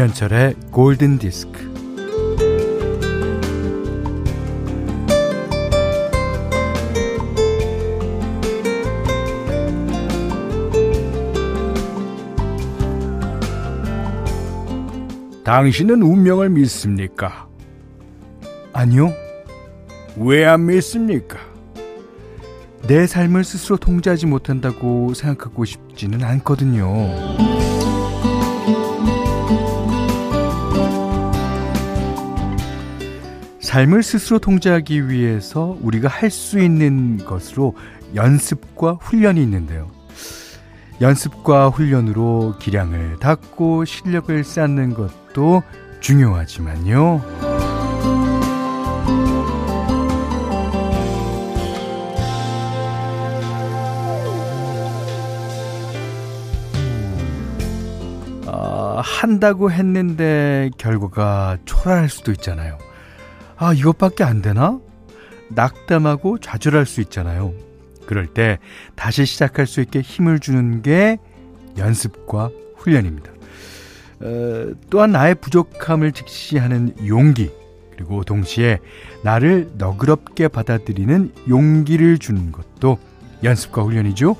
김현철의 골든 디스크. 당신은 운명을 믿습니까? 아니요. 왜 안 믿습니까? 내 삶을 스스로 통제하지 못한다고 생각하고 싶지는 않거든요. 삶을 스스로 통제하기 위해서 우리가 할 수 있는 것으로 연습과 훈련이 있는데요. 연습과 훈련으로 기량을 닦고 실력을 쌓는 것도 중요하지만요. 어, 한다고 했는데 결과가 초라할 수도 있잖아요. 아, 이것밖에 안 되나? 낙담하고 좌절할 수 있잖아요. 그럴 때 다시 시작할 수 있게 힘을 주는 게 연습과 훈련입니다. 어, 또한 나의 부족함을 직시하는 용기, 그리고 동시에 나를 너그럽게 받아들이는 용기를 주는 것도 연습과 훈련이죠.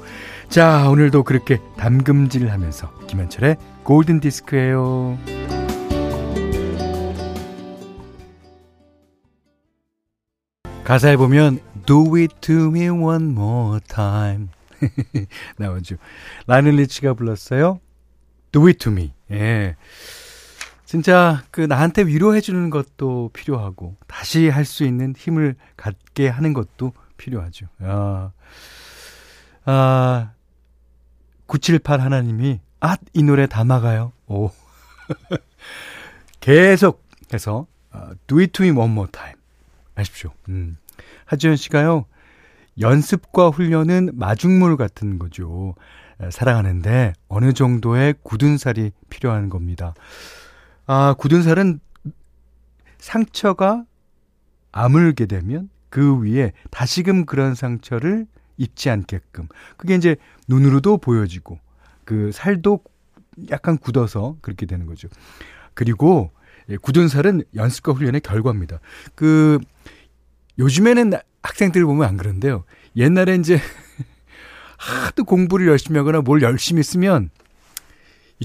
자, 오늘도 그렇게 담금질 하면서 김현철의 골든 디스크예요. 가사에 보면 Do it to me one more time 나오죠. 라는 리치가 불렀어요. Do it to me. 예. 진짜 그 나한테 위로해 주는 것도 필요하고 다시 할 수 있는 힘을 갖게 하는 것도 필요하죠. 아. 아. 978 하나님이 아, 이 노래 다 막아요. 오. 계속 해서 uh, Do it to me one more time. 하십시오. 음. 하지연 씨가요. 연습과 훈련은 마중물 같은 거죠. 살아가는데 어느 정도의 굳은 살이 필요한 겁니다. 아, 굳은 살은 상처가 아물게 되면 그 위에 다시금 그런 상처를 입지 않게끔 그게 이제 눈으로도 보여지고 그 살도 약간 굳어서 그렇게 되는 거죠. 그리고 굳은 살은 연습과 훈련의 결과입니다. 그 요즘에는 학생들 보면 안 그런데요. 옛날에 이제 하도 공부를 열심히 하거나 뭘 열심히 쓰면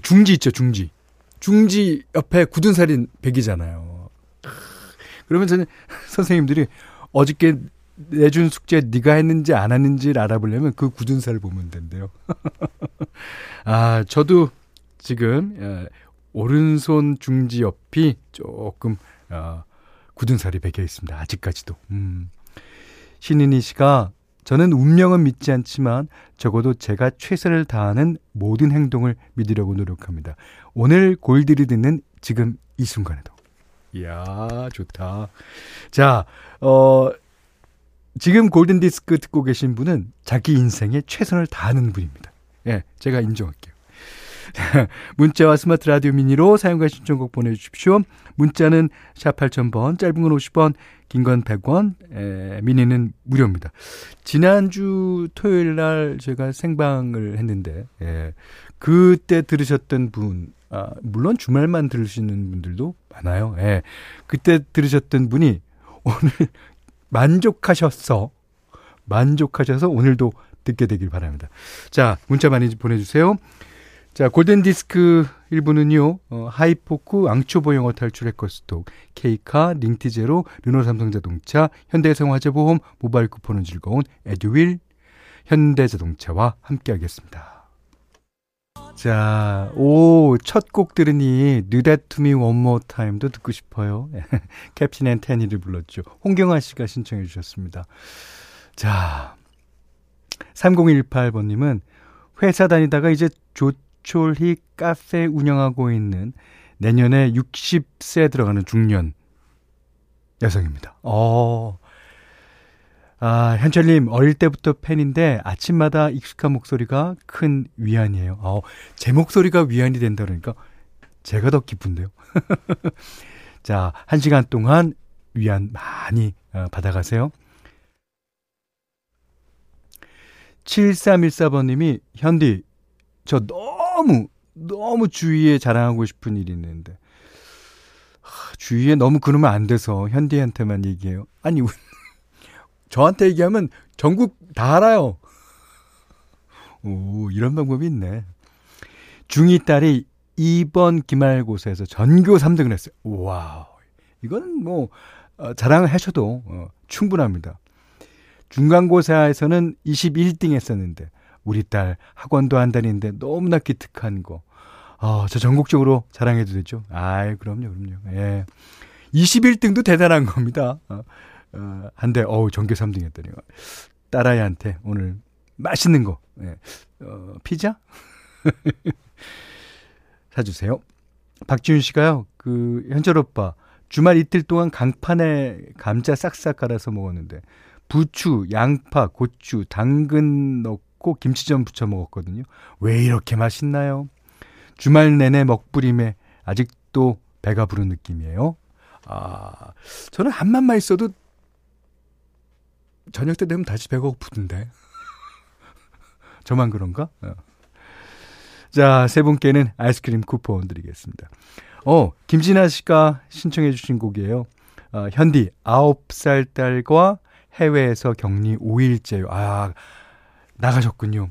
중지 있죠, 중지. 중지 옆에 굳은 살인 백이잖아요. 그러면 저는 선생님들이 어저께 내준 숙제 네가 했는지 안 했는지를 알아보려면 그 굳은 살을 보면 된대요. 아, 저도 지금 어, 오른손 중지 옆이 조금 어, 굳은 살이 배겨 있습니다. 아직까지도. 음. 신인희 씨가 저는 운명은 믿지 않지만 적어도 제가 최선을 다하는 모든 행동을 믿으려고 노력합니다. 오늘 골드를 듣는 지금 이 순간에도. 이야, 좋다. 자, 어, 지금 골든디스크 듣고 계신 분은 자기 인생에 최선을 다하는 분입니다. 예, 제가 인정할게요. 문자와 스마트 라디오 미니로 사용과 신청곡 보내주십시오. 문자는 샵 8000번, 짧은 건 50원, 긴 건 100원, 에, 미니는 무료입니다. 지난주 토요일 날 제가 생방을 했는데, 예, 그때 들으셨던 분, 아, 물론 주말만 들으시는 분들도 많아요. 예, 그때 들으셨던 분이 오늘 만족하셨어. 만족하셔서 오늘도 듣게 되길 바랍니다. 자, 문자 많이 보내주세요. 자, 골든디스크 1부는요, 어, 하이포크, 앙초보 영어 탈출 해커스톡, 케이카, 링티제로, 르노 삼성자동차, 현대생활화재보험, 모바일 쿠폰은 즐거운 에듀윌, 현대자동차와 함께하겠습니다. 자, 오, 첫 곡 들으니 New to Me One More Time도 듣고 싶어요. Captain and Tennille를 불렀죠. 홍경아 씨가 신청해 주셨습니다. 자, 3018번님은 회사 다니다가 이제 조, 조촐히 카페 운영하고 있는 내년에 60세 들어가는 중년 여성입니다. 어. 아, 현철님, 어릴 때부터 팬인데 아침마다 익숙한 목소리가 큰 위안이에요. 어, 제 목소리가 위안이 된다 그러니까 제가 더 기쁜데요. 자, 한 시간 동안 위안 많이 어, 받아가세요. 7314번님이, 현디, 저 너무 너무 주위에 자랑하고 싶은 일이 있는데 주위에 너무 그러면 안 돼서 현디한테만 얘기해요. 아니 저한테 얘기하면 전국 다 알아요. 오 이런 방법이 있네. 중2 딸이 이번 기말고사에서 전교 3등을 했어요. 와우. 이거는 뭐, 어, 자랑을 하셔도 어, 충분합니다. 중간고사에서는 21등 했었는데, 우리 딸 학원도 안 다니는데 너무나 기특한 거. 어, 저 전국적으로 자랑해도 되죠? 아이, 그럼요, 그럼요. 예. 21등도 대단한 겁니다. 어, 어, 한데, 어우, 전교 3등 했더니. 딸아이한테 오늘 맛있는 거, 예. 어, 피자? 사주세요. 박지윤 씨가요, 그, 현철 오빠, 주말 이틀 동안 강판에 감자 싹싹 갈아서 먹었는데, 부추, 양파, 고추, 당근 넣고 김치전 부쳐 먹었거든요. 왜 이렇게 맛있나요? 주말 내내 먹부림에 아직도 배가 부른 느낌이에요. 아, 저는 한 맛만 있어도 저녁 때 되면 다시 배가 고프던데. 저만 그런가? 어. 자, 세 분께는 아이스크림 쿠폰 드리겠습니다. 어, 김진아 씨가 신청해 주신 곡이에요. 어, 현디, 9살 딸과 해외에서 격리 5일째요. 아, 나가셨군요.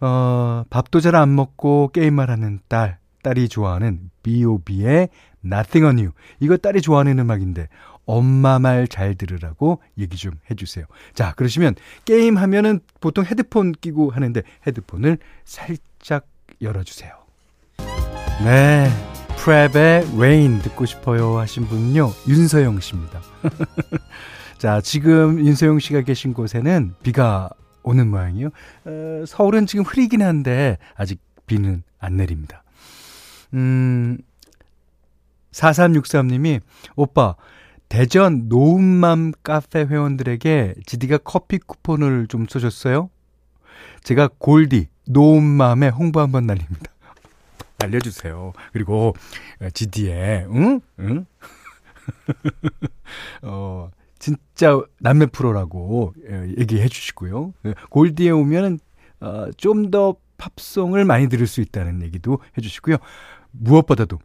어, 밥도 잘 안 먹고 게임만 하는 딸, 딸이 좋아하는 B.O.B의 Nothing on You. 이거 딸이 좋아하는 음악인데, 엄마 말 잘 들으라고 얘기 좀 해주세요. 자, 그러시면 게임 하면은 보통 헤드폰 끼고 하는데 헤드폰을 살짝 열어주세요. 네. 프랩의 Rain 듣고 싶어요 하신 분은요, 윤서영 씨입니다. 자, 지금 윤서영 씨가 계신 곳에는 비가 오는 모양이요. 어, 서울은 지금 흐리긴 한데, 아직 비는 안 내립니다. 음, 4363님이, 오빠, 대전 노은맘 카페 회원들에게 지디가 커피 쿠폰을 좀 써줬어요? 제가 골디, 노은맘에 홍보 한번 날립니다. 알려주세요. 그리고 GD에 응? 응? 어, 진짜 남매 프로라고 얘기해 주시고요. 골디에 오면은 어, 좀 더 팝송을 많이 들을 수 있다는 얘기도 해 주시고요. 무엇보다도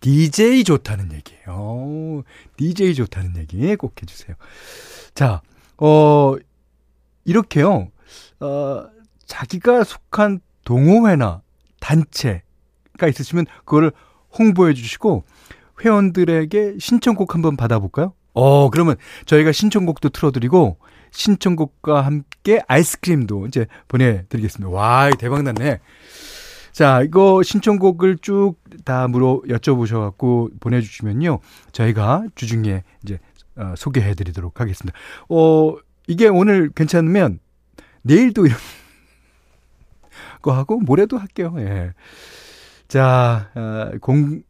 DJ 좋다는 얘기예요. DJ 좋다는 얘기 꼭 해주세요. 자, 어, 이렇게요. 어, 자기가 속한 동호회나 단체가 있으시면 그거를 홍보해 주시고 회원들에게 신청곡 한번 받아볼까요? 어, 그러면 저희가 신청곡도 틀어드리고 신청곡과 함께 아이스크림도 이제 보내드리겠습니다. 와, 대박 났네. 자, 이거 신청곡을 쭉 다 물어 여쭤보셔갖고 보내주시면요. 저희가 주중에 이제 어, 소개해드리도록 하겠습니다. 어, 이게 오늘 괜찮으면 내일도 이런 거 하고 모레도 할게요. 예. 자, 어, 공,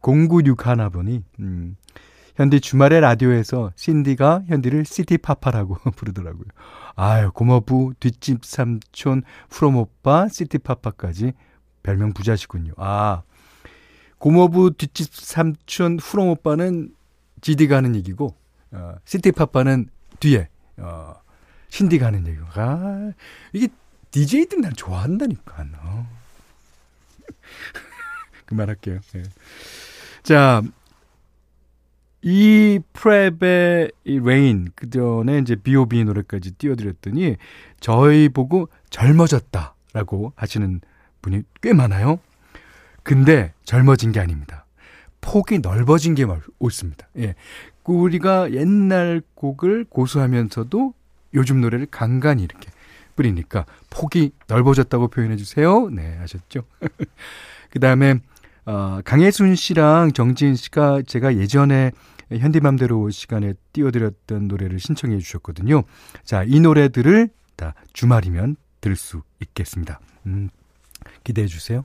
096 하나분이, 음, 현디 주말에 라디오에서 신디가 현디를 시티파파라고 부르더라고요. 아유, 고모부, 뒷집 삼촌, 프롬오빠, 시티파파까지 별명 부자시군요. 아, 고모부, 뒷집 삼촌, 프롬오빠는 지디가 하는 얘기고, 어, 시티파파는 뒤에, 어, 신디가 하는 얘기고. 아, 이게 DJ들 난 좋아한다니까. 어. 그만할게요. 네. 자, 이 Prep의 이 Rain 그 전에 이제 B.O.B 노래까지 띄워드렸더니 저희 보고 젊어졌다라고 하시는 분이 꽤 많아요. 근데 젊어진 게 아닙니다. 폭이 넓어진 게 옳습니다. 예. 우리가 옛날 곡을 고수하면서도 요즘 노래를 간간히 이렇게 뿌리니까 폭이 넓어졌다고 표현해 주세요. 네, 아셨죠? 그 다음에, 어, 강혜순 씨랑 정지인 씨가 제가 예전에 현디맘대로 시간에 띄워드렸던 노래를 신청해 주셨거든요. 자, 이 노래들을 다 주말이면 들을 수 있겠습니다. 음, 기대해 주세요.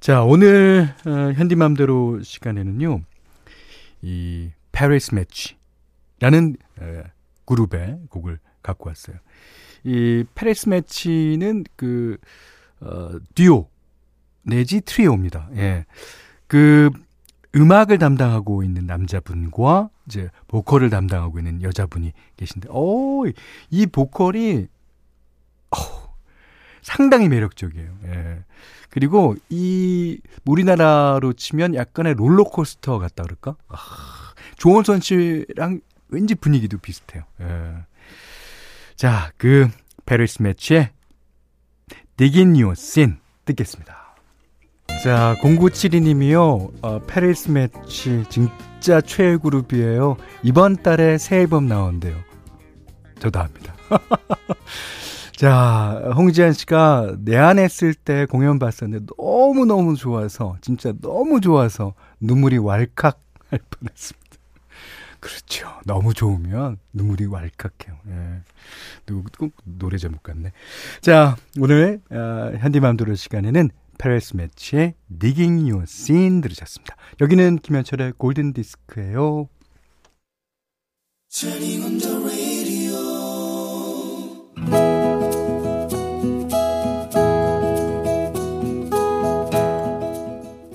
자, 오늘 어, 현디맘대로 시간에는요. 이 Paris Match라는 에, 그룹의 곡을 갖고 왔어요. 이 페리스 매치는 그 어, 듀오 내지 트리오입니다. 예. 그 음악을 담당하고 있는 남자분과 이제 보컬을 담당하고 있는 여자분이 계신데, 어, 이 보컬이 어, 상당히 매력적이에요. 예. 그리고 이 우리나라로 치면 약간의 롤러코스터 같다 그럴까? 아, 조원선 씨랑 왠지 분위기도 비슷해요. 예. 자, 그 Paris Match의 Digging Your Scene 듣겠습니다. 자, 0972님이요. 어, Paris Match 진짜 최애 그룹이에요. 이번 달에 새 앨범 나온대요. 저도 압니다. 자, 홍지한 씨가 내한했을 때 공연 봤었는데 너무너무 좋아서, 진짜 너무 좋아서 눈물이 왈칵 할 뻔했습니다. 그렇죠. 너무 좋으면 눈물이 왈칵해요. 예. 누구, 꼭 노래 제목 같네. 자, 오늘, 어, 현디맘도로 시간에는 페레스 매치의 Digging Your Scene 들으셨습니다. 여기는 김현철의 골든 디스크예요.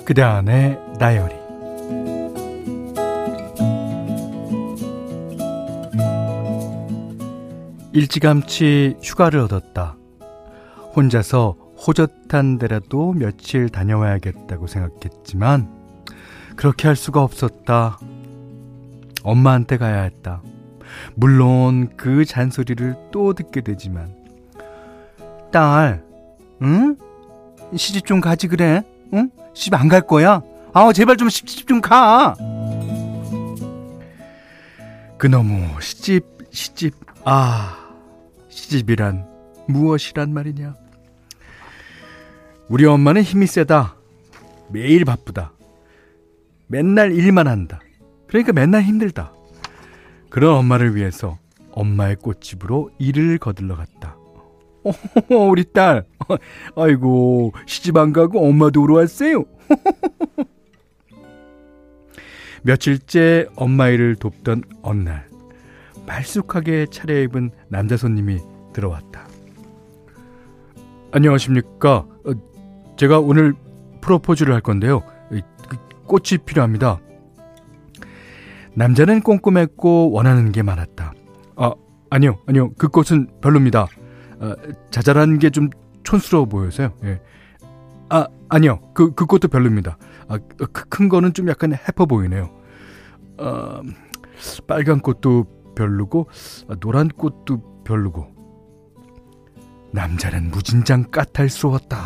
그대 안의 다이어리 일찌감치 휴가를 얻었다. 혼자서 호젓한 데라도 며칠 다녀와야겠다고 생각했지만 그렇게 할 수가 없었다. 엄마한테 가야 했다. 물론 그 잔소리를 또 듣게 되지만 딸, 응? 시집 좀 가지 그래? 응? 시집 안 갈 거야? 아, 제발 좀 시집 좀 가. 그놈의 시집, 시집, 아, 시집이란 무엇이란 말이냐? 우리 엄마는 힘이 세다. 매일 바쁘다. 맨날 일만 한다. 그러니까 맨날 힘들다. 그런 엄마를 위해서 엄마의 꽃집으로 일을 거들러 갔다. 어, 우리 딸. 아이고, 시집 안 가고 엄마도 오러 왔어요. 며칠째 엄마 일을 돕던 어느 날, 말쑥하게 차려입은 남자 손님이 들어왔다. 안녕하십니까. 어, 제가 오늘 프로포즈를 할 건데요. 그 꽃이 필요합니다. 남자는 꼼꼼했고 원하는 게 많았다. 아, 아니요, 아니요. 그 꽃은 별로입니다. 아, 자잘한 게 좀 촌스러워 보여서요. 예. 아, 아니요. 그, 그 꽃도 별로입니다. 아, 그 큰 거는 좀 약간 해퍼 보이네요. 아, 빨간 꽃도 별로고, 아, 노란 꽃도 별로고. 남자는 무진장 까탈스러웠다.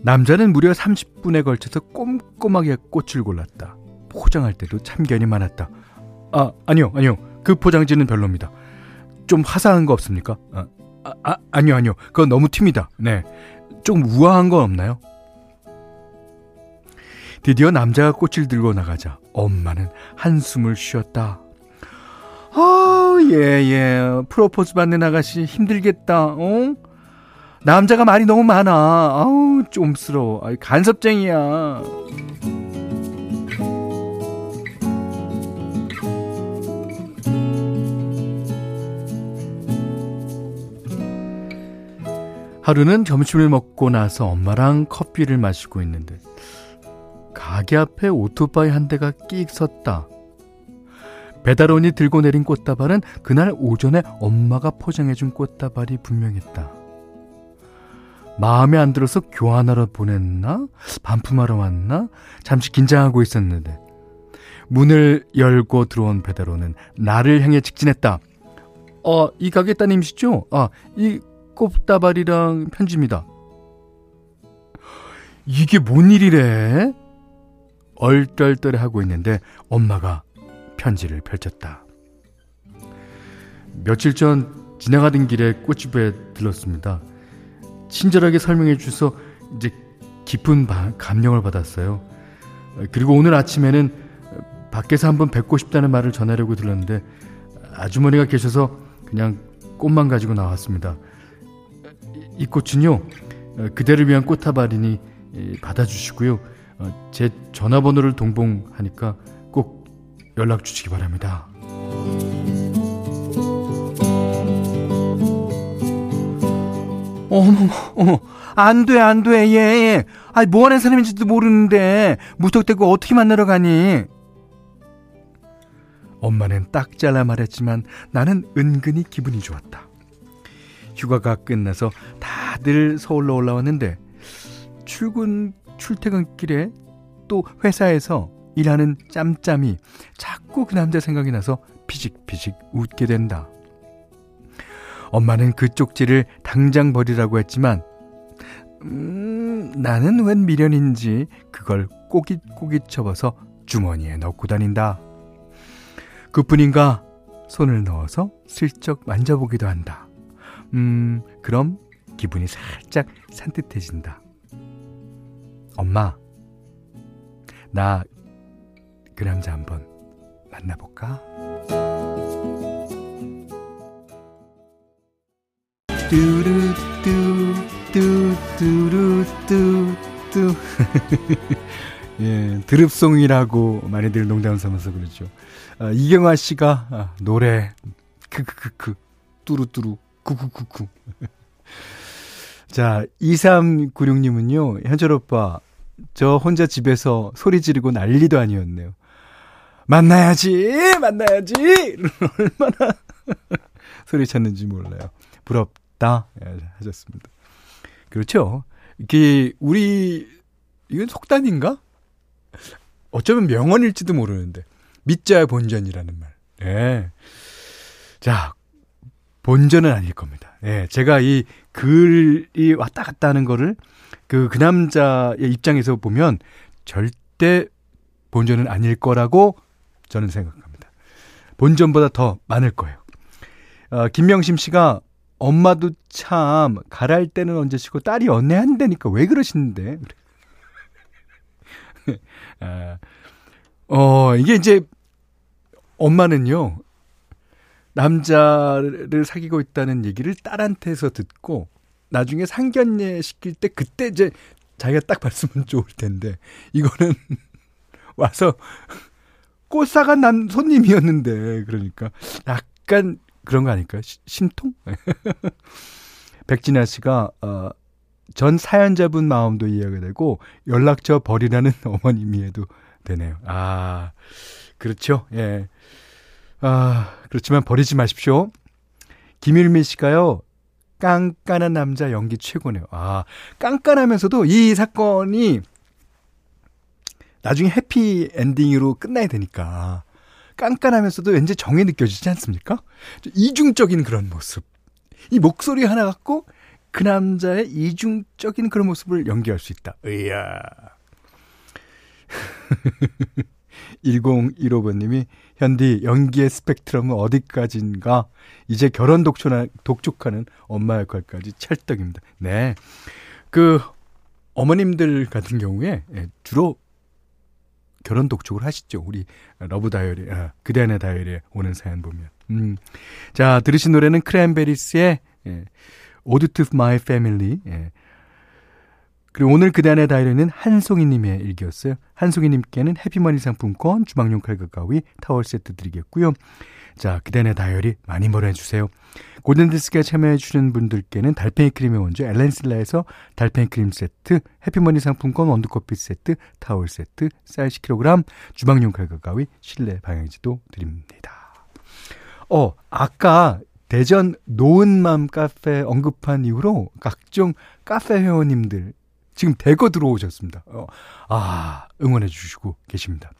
남자는 무려 30분에 걸쳐서 꼼꼼하게 꽃을 골랐다. 포장할 때도 참견이 많았다. 아, 아니요, 아니요. 그 포장지는 별로입니다. 좀 화사한 거 없습니까? 아, 아, 아 아니요, 아니요. 그건 너무 튑니다. 네. 좀 우아한 건 없나요? 드디어 남자가 꽃을 들고 나가자 엄마는 한숨을 쉬었다. 아, 예, 예. 프로포즈 받는 아가씨 힘들겠다, 어? 남자가 말이 너무 많아. 아우, 좀스러워. 아, 간섭쟁이야. 하루는 점심을 먹고 나서 엄마랑 커피를 마시고 있는데 가게 앞에 오토바이 한 대가 끽 섰다. 배달원이 들고 내린 꽃다발은 그날 오전에 엄마가 포장해준 꽃다발이 분명했다. 마음에 안 들어서 교환하러 보냈나? 반품하러 왔나? 잠시 긴장하고 있었는데 문을 열고 들어온 배달원은 나를 향해 직진했다. 어, 이 가게 따님이시죠? 아, 이 꽃다발이랑 편지입니다. 이게 뭔 일이래? 얼떨떨해 하고 있는데 엄마가 편지를 펼쳤다. 며칠 전 지나가던 길에 꽃집에 들렀습니다. 친절하게 설명해 주셔서 이제 깊은 감명을 받았어요. 그리고 오늘 아침에는 밖에서 한번 뵙고 싶다는 말을 전하려고 들렀는데 아주머니가 계셔서 그냥 꽃만 가지고 나왔습니다. 이 꽃은요, 어, 그대를 위한 꽃다발이니 받아주시고요. 어, 제 전화번호를 동봉하니까 꼭 연락 주시기 바랍니다. 어머, 어머, 안 돼, 안 돼, 예, 예. 아니, 뭐 하는 사람인지도 모르는데, 무턱대고 어떻게 만나러 가니? 엄마는 딱 잘라 말했지만 나는 은근히 기분이 좋았다. 휴가가 끝나서 다들 서울로 올라왔는데 출근 출퇴근길에 또 회사에서 일하는 짬짬이 자꾸 그 남자 생각이 나서 피식피식 웃게 된다. 엄마는 그 쪽지를 당장 버리라고 했지만 음, 나는 웬 미련인지 그걸 꼬깃꼬깃 접어서 주머니에 넣고 다닌다. 그뿐인가 손을 넣어서 슬쩍 만져보기도 한다. 음, 그럼 기분이 살짝 산뜻해진다. 엄마, 나 그 남자 한번 만나볼까? 뚜루뚜 뚜뚜루뚜뚜 예, 드릅송이라고 많이들 농담 삼아서 그러죠. 아, 이경아 씨가 아, 노래 크크크크 뚜루뚜루 쿠쿠쿠쿠 자, 2396님은요, 현철 오빠, 저 혼자 집에서 소리 지르고 난리도 아니었네요. 만나야지! 만나야지! 얼마나 소리 쳤는지 몰라요. 부럽다. 예, 하셨습니다. 그렇죠. 이게, 우리, 이건 속담인가? 어쩌면 명언일지도 모르는데. 믿자야 본전이라는 말. 예. 자, 본전은 아닐 겁니다. 예, 제가 이 글이 왔다 갔다 하는 거를 그, 그 남자의 입장에서 보면 절대 본전은 아닐 거라고 저는 생각합니다. 본전보다 더 많을 거예요. 어, 김명심 씨가 엄마도 참 가랄 때는 언제 시고 딸이 연애한다니까 왜 그러시는데? 아, 어, 이게 이제 엄마는요. 남자를 사귀고 있다는 얘기를 딸한테서 듣고 나중에 상견례 시킬 때 그때 이제 자기가 딱 봤으면 좋을 텐데 이거는 와서 꽃사간 난 손님이었는데 그러니까 약간 그런 거 아닐까요? 시, 심통? 백진아 씨가 어, 전 사연자분 마음도 이해가 되고 연락처 버리라는 어머님 이해도 되네요. 아 그렇죠. 예. 아, 그렇지만 버리지 마십시오. 김일미 씨가요, 깐깐한 남자 연기 최고네요. 아, 깐깐하면서도 이 사건이 나중에 해피 엔딩으로 끝나야 되니까. 깐깐하면서도 왠지 정이 느껴지지 않습니까? 이중적인 그런 모습. 이 목소리 하나 갖고 그 남자의 이중적인 그런 모습을 연기할 수 있다. 으야. 1015번님이 현디 연기의 스펙트럼은 어디까지인가? 이제 결혼 독촉하, 독촉하는 엄마 역할까지 찰떡입니다. 네. 그 어머님들 같은 경우에 예, 주로 결혼 독촉을 하시죠. 우리 love 다이어리, 아, 그대 안의 다이어리에 오는 사연 보면. 음. 자, 들으신 노래는 Cranberries의 예, Ode to My Family. 예. 그리고 오늘 그대안의 다이어리는 한송이님의 일기였어요. 한송이님께는 해피머니 상품권, 주방용 칼과 가위, 타월 세트 드리겠고요. 자, 그대안의 다이어리 많이 보내주세요. 골든디스크에 참여해주시는 분들께는 달팽이 크림의 원조 엘렌슬라에서 달팽이 크림 세트, 해피머니 상품권 원두커피 세트, 타월 세트, 쌀 10kg, 주방용 칼과 가위, 실내 방향지도 드립니다. 어, 아까 대전 노은맘 카페 언급한 이후로 각종 카페 회원님들 지금 대거 들어오셨습니다. 어, 아, 응원해 주시고 계십니다.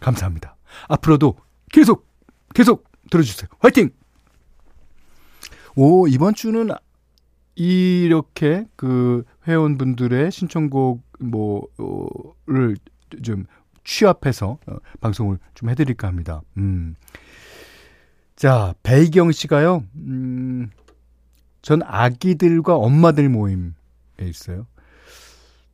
감사합니다. 앞으로도 계속, 계속 들어주세요. 화이팅! 오, 이번 주는 이렇게 그 회원분들의 신청곡 뭐를 좀 취합해서 어, 방송을 좀 해드릴까 합니다. 음. 자, 배경 씨가요, 음, 전 아기들과 엄마들 모임에 있어요.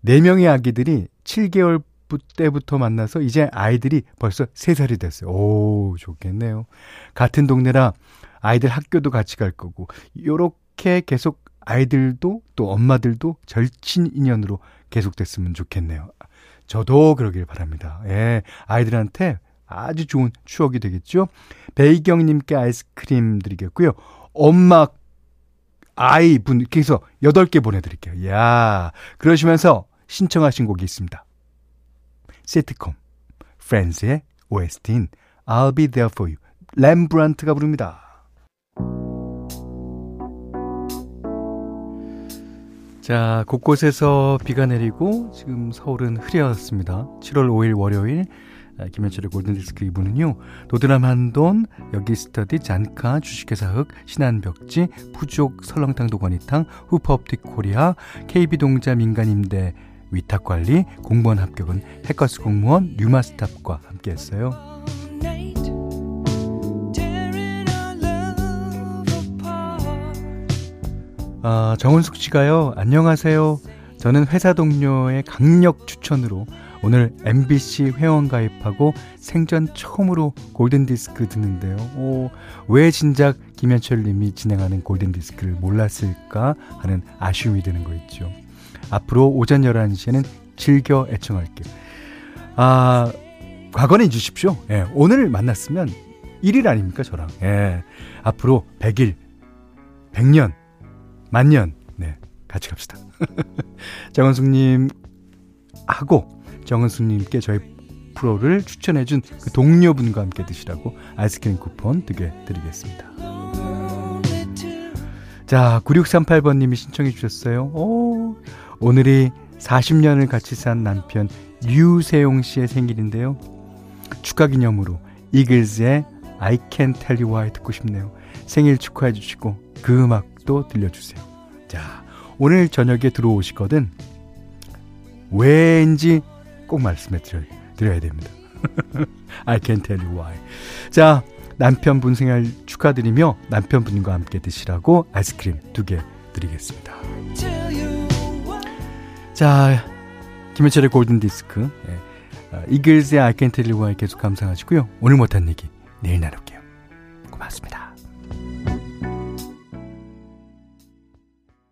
4명의 아기들이 7개월 때부터 만나서 이제 아이들이 벌써 3살이 됐어요. 오, 좋겠네요. 같은 동네라 아이들 학교도 같이 갈 거고, 요렇게 계속 아이들도 또 엄마들도 절친 인연으로 계속됐으면 좋겠네요. 저도 그러길 바랍니다. 예, 아이들한테 아주 좋은 추억이 되겠죠. 베이경님께 아이스크림 드리겠고요. 엄마 아이 분께서 8개 보내드릴게요. 야 그러시면서 신청하신 곡이 있습니다. 세트콤, 프렌즈의 OST인 I'll be there for you. 렘브란트가 부릅니다. 자, 곳곳에서 비가 내리고 지금 서울은 흐렸습니다. 7월 5일 월요일 아, 김현철의 골든디스크 2부는요. 노드람 한돈, 여기 스터디, 잔카, 주식회사 흑, 신한벽지, 부족, 설렁탕 도가니탕, 후퍼업틱 코리아, KB동자 민간임대 위탁관리, 공무원 합격은 해커스 공무원, 뉴마스탑과 함께했어요. 아, 정은숙 씨가요. 안녕하세요. 저는 회사 동료의 강력 추천으로 오늘 MBC 회원 가입하고 생전 처음으로 골든디스크 듣는데요. 오, 왜 진작 김현철 님이 진행하는 골든디스크를 몰랐을까 하는 아쉬움이 드는 거 있죠. 앞으로 오전 11시에는 즐겨 애청할게요. 아, 과거는 주십시오. 예, 오늘 만났으면 1일 아닙니까, 저랑. 예, 앞으로 100일, 100년, 만년, 네, 같이 갑시다. 정원숙님 하고 정은숙님께 저희 프로를 추천해준 그 동료분과 함께 드시라고 아이스크림 쿠폰 두개 드리겠습니다. 자, 9638번님이 신청해 주셨어요. 오, 오늘이 40년을 같이 산 남편 류세용 씨의 생일인데요. 축하 기념으로 이글즈의 I Can Tell You Why 듣고 싶네요. 생일 축하해 주시고 그 음악도 들려주세요. 자, 오늘 저녁에 들어오시거든 왠지 꼭 말씀해 드려, 드려야 됩니다. I can tell you why. 자, 남편분 생일 축하드리며 남편분과 함께 드시라고 아이스크림 두 개 드리겠습니다. 자, 김현철의 골든 디스크. 예. 어, 이글스의 I can tell you why 계속 감상하시고요. 오늘 못한 얘기 내일 나눌게요. 고맙습니다.